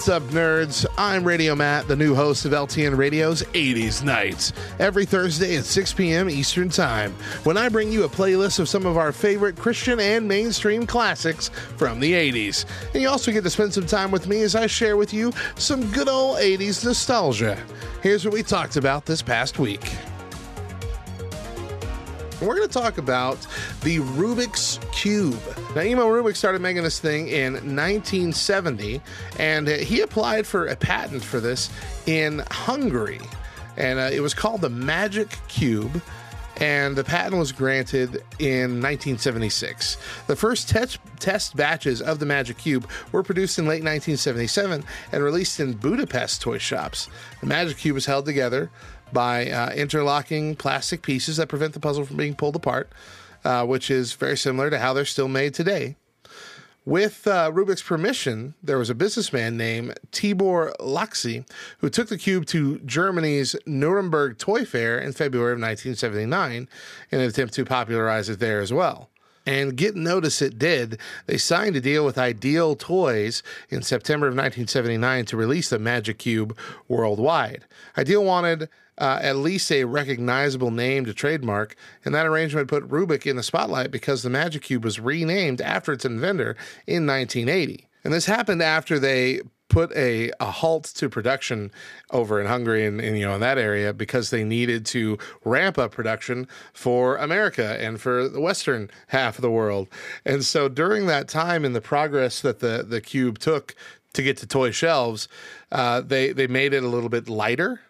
What's up, nerds? I'm Radio Matt, the new host of LTN Radio's 80s Nights, every Thursday at 6 p.m. Eastern Time, when I bring you a playlist of some of our favorite Christian and mainstream classics from the 80s. And you also get to spend some time with me as I share with you some good old 80s nostalgia. Here's what we talked about this past week. We're going to talk about the Rubik's Cube. Now, Emo Rubik started making this thing in 1970, and he applied for a patent for this in Hungary. And uh, it was called the Magic Cube and the patent was granted in 1976. The first test, test batches of the Magic Cube were produced in late 1977 and released in Budapest toy shops. The Magic Cube is held together by uh, interlocking plastic pieces that prevent the puzzle from being pulled apart, uh, which is very similar to how they're still made today. With uh, Rubik's permission, there was a businessman named Tibor Laczi who took the cube to Germany's Nuremberg Toy Fair in February of 1979 in an attempt to popularize it there as well. And get notice it did. They signed a deal with Ideal Toys in September of 1979 to release the Magic Cube worldwide. Ideal wanted uh, at least a recognizable name to trademark, and that arrangement put Rubik in the spotlight because the Magic Cube was renamed after its inventor in 1980. And this happened after they put a, a halt to production over in Hungary and, and, you know in that area because they needed to ramp up production for America and for the western half of the world. And so during that time in the progress that the the cube took to get to toy shelves, uh, they they made it a little bit lighter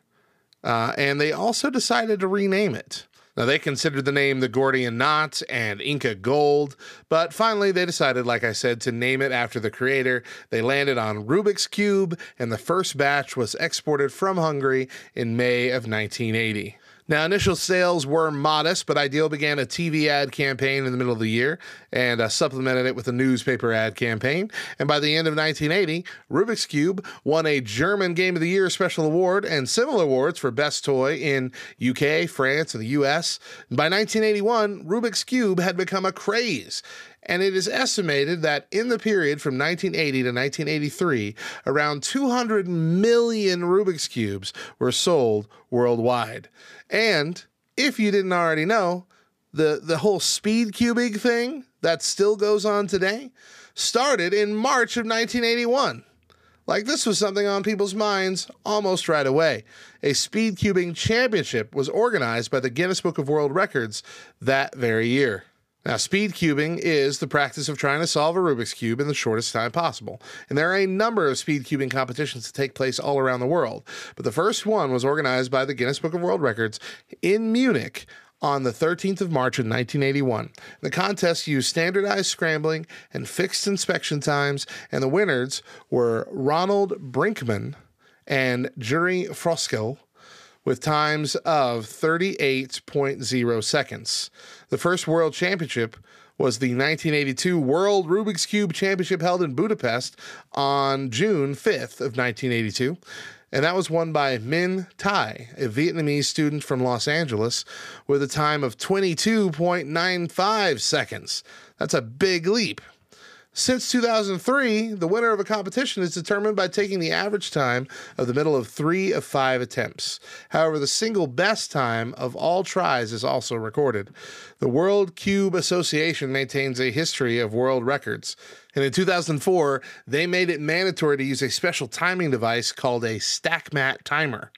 uh, and they also decided to rename it. Now, they considered the name the Gordian Knot and Inca Gold, but finally they decided, like I said, to name it after the creator. They landed on Rubik's Cube, and the first batch was exported from Hungary in May of 1980. Now, initial sales were modest, but Ideal began a TV ad campaign in the middle of the year and uh, supplemented it with a newspaper ad campaign. And by the end of 1980, Rubik's Cube won a German Game of the Year special award and similar awards for best toy in UK, France, and the US. And by 1981, Rubik's Cube had become a craze. And it is estimated that in the period from 1980 to 1983, around 200 million Rubik's Cubes were sold worldwide. And if you didn't already know, the, the whole speed cubing thing that still goes on today started in March of 1981. Like this was something on people's minds almost right away. A speed cubing championship was organized by the Guinness Book of World Records that very year. Now, speed cubing is the practice of trying to solve a Rubik's Cube in the shortest time possible. And there are a number of speed cubing competitions that take place all around the world. But the first one was organized by the Guinness Book of World Records in Munich on the 13th of March in 1981. The contest used standardized scrambling and fixed inspection times, and the winners were Ronald Brinkmann and Jury Froeschl with times of 38.0 seconds. The first world championship was the 1982 World Rubik's Cube Championship held in Budapest on June 5th of 1982. And that was won by Minh Thai, a Vietnamese student from Los Angeles, with a time of 22.95 seconds. That's a big leap. Since 2003, the winner of a competition is determined by taking the average time of the middle of three of five attempts. However, the single best time of all tries is also recorded. The World Cube Association maintains a history of world records. And in 2004, they made it mandatory to use a special timing device called a StackMat timer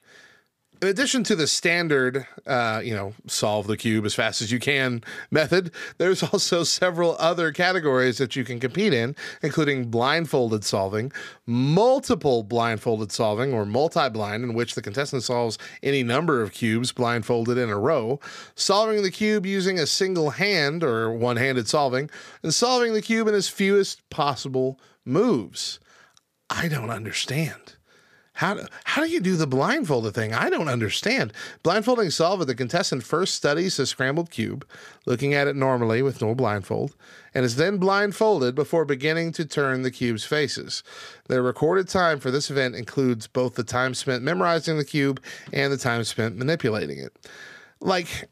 in addition to the standard, uh, you know, solve the cube as fast as you can method, there's also several other categories that you can compete in, including blindfolded solving, multiple blindfolded solving, or multi blind, in which the contestant solves any number of cubes blindfolded in a row, solving the cube using a single hand or one handed solving, and solving the cube in as fewest possible moves. I don't understand. How do, how do you do the blindfolded thing? I don't understand. Blindfolding solver, the contestant first studies the scrambled cube, looking at it normally with no blindfold, and is then blindfolded before beginning to turn the cube's faces. The recorded time for this event includes both the time spent memorizing the cube and the time spent manipulating it. Like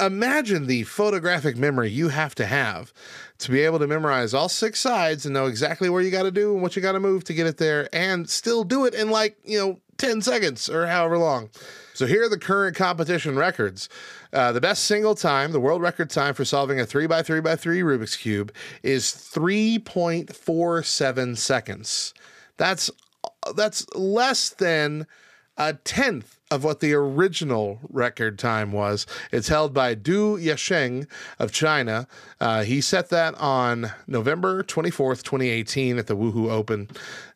imagine the photographic memory you have to have to be able to memorize all six sides and know exactly where you got to do and what you got to move to get it there and still do it in like, you know, 10 seconds or however long. So here are the current competition records. Uh, the best single time, the world record time for solving a 3x3x3 Rubik's Cube is 3.47 seconds. That's that's less than a tenth of what the original record time was. It's held by Du Yusheng of China. Uh, he set that on November 24th, 2018, at the Wuhu Open.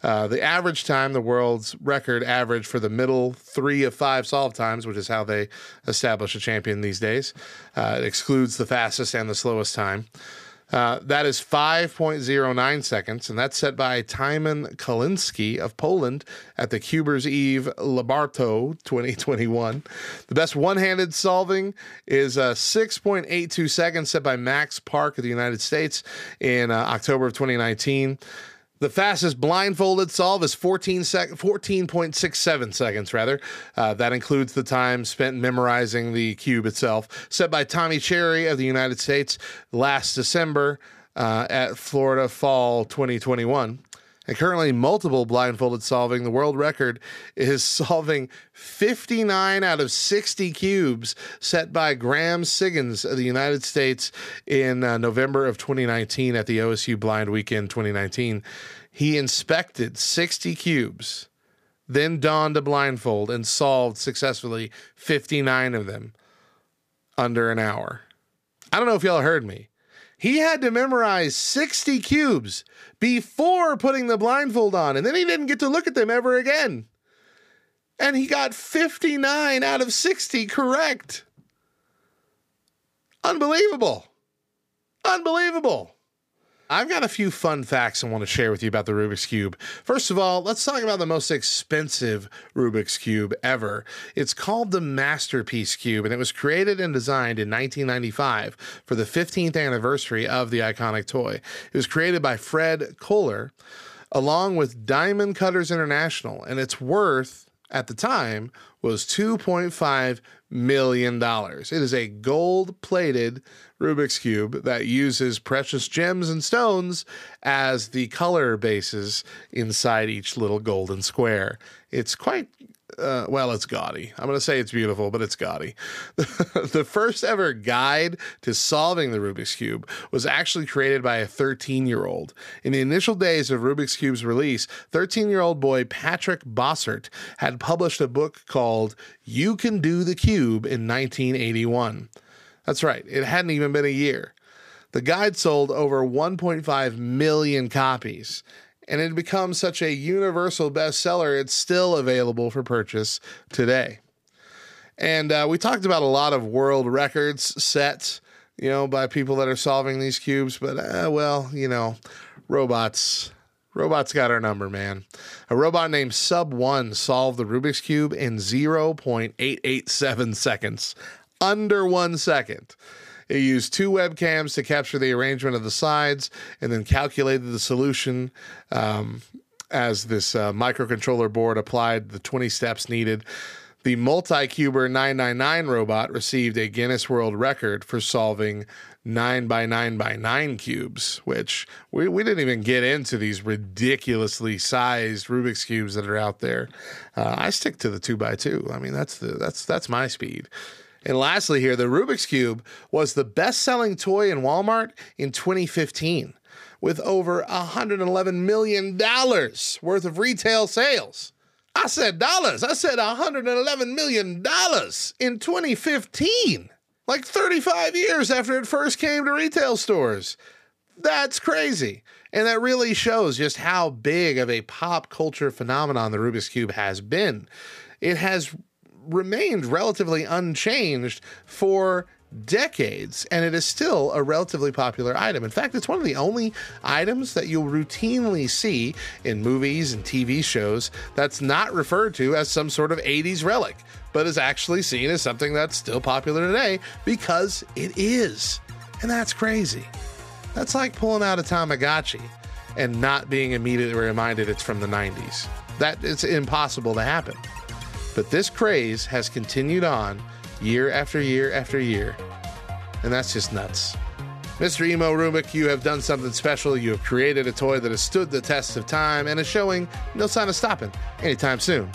Uh, the average time, the world's record average for the middle three of five solve times, which is how they establish a champion these days, uh, it excludes the fastest and the slowest time. Uh, that is 5.09 seconds, and that's set by Timon Kalinski of Poland at the Cubers Eve Lubartow 2021. The best one handed solving is uh, 6.82 seconds, set by Max Park of the United States in uh, October of 2019. The fastest blindfolded solve is 14 sec- 14.67 seconds, rather. Uh, that includes the time spent memorizing the cube itself. Set by Tommy Cherry of the United States last December uh, at Florida Fall 2021. And currently, multiple blindfolded solving. The world record is solving 59 out of 60 cubes set by Graham Siggins of the United States in uh, November of 2019 at the OSU Blind Weekend 2019. He inspected 60 cubes, then donned a blindfold and solved successfully 59 of them under an hour. I don't know if y'all heard me. He had to memorize 60 cubes before putting the blindfold on, and then he didn't get to look at them ever again. And he got 59 out of 60 correct. Unbelievable. Unbelievable. I've got a few fun facts I want to share with you about the Rubik's Cube. First of all, let's talk about the most expensive Rubik's Cube ever. It's called the Masterpiece Cube, and it was created and designed in 1995 for the 15th anniversary of the iconic toy. It was created by Fred Kohler along with Diamond Cutters International, and its worth at the time was $2.5 million. It is a gold plated Rubik's Cube that uses precious gems and stones as the color bases inside each little golden square. It's quite uh, well, it's gaudy. I'm going to say it's beautiful, but it's gaudy. the first ever guide to solving the Rubik's Cube was actually created by a 13 year old. In the initial days of Rubik's Cube's release, 13 year old boy Patrick Bossert had published a book called You Can Do the Cube in 1981. That's right, it hadn't even been a year. The guide sold over 1.5 million copies, and it had become such a universal bestseller, it's still available for purchase today. And uh, we talked about a lot of world records set, you know, by people that are solving these cubes, but uh, well, you know, robots. Robots got our number, man. A robot named Sub One solved the Rubik's Cube in 0.887 seconds under one second. It used two webcams to capture the arrangement of the sides and then calculated the solution um, as this uh, microcontroller board applied the 20 steps needed. The MultiCuber 999 robot received a Guinness World Record for solving 9 by 9 by 9 cubes, which we, we didn't even get into these ridiculously sized Rubik's cubes that are out there. Uh, I stick to the 2 by 2. I mean, that's the that's that's my speed. And lastly, here, the Rubik's Cube was the best selling toy in Walmart in 2015 with over $111 million worth of retail sales. I said dollars. I said $111 million in 2015, like 35 years after it first came to retail stores. That's crazy. And that really shows just how big of a pop culture phenomenon the Rubik's Cube has been. It has remained relatively unchanged for decades, and it is still a relatively popular item. In fact, it's one of the only items that you'll routinely see in movies and TV shows that's not referred to as some sort of 80s relic, but is actually seen as something that's still popular today because it is. And that's crazy. That's like pulling out a Tamagotchi and not being immediately reminded it's from the 90s. That it's impossible to happen. But this craze has continued on year after year after year. And that's just nuts. Mr. Emo Rubik, you have done something special. You have created a toy that has stood the test of time and is showing no sign of stopping anytime soon.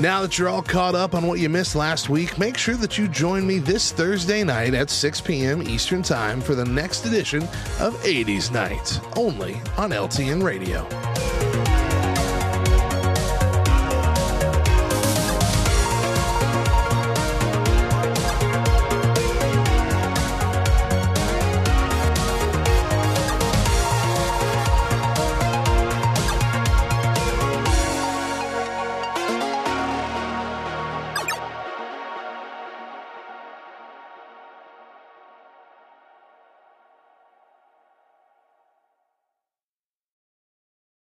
Now that you're all caught up on what you missed last week, make sure that you join me this Thursday night at 6 p.m. Eastern Time for the next edition of 80s Night, only on LTN Radio.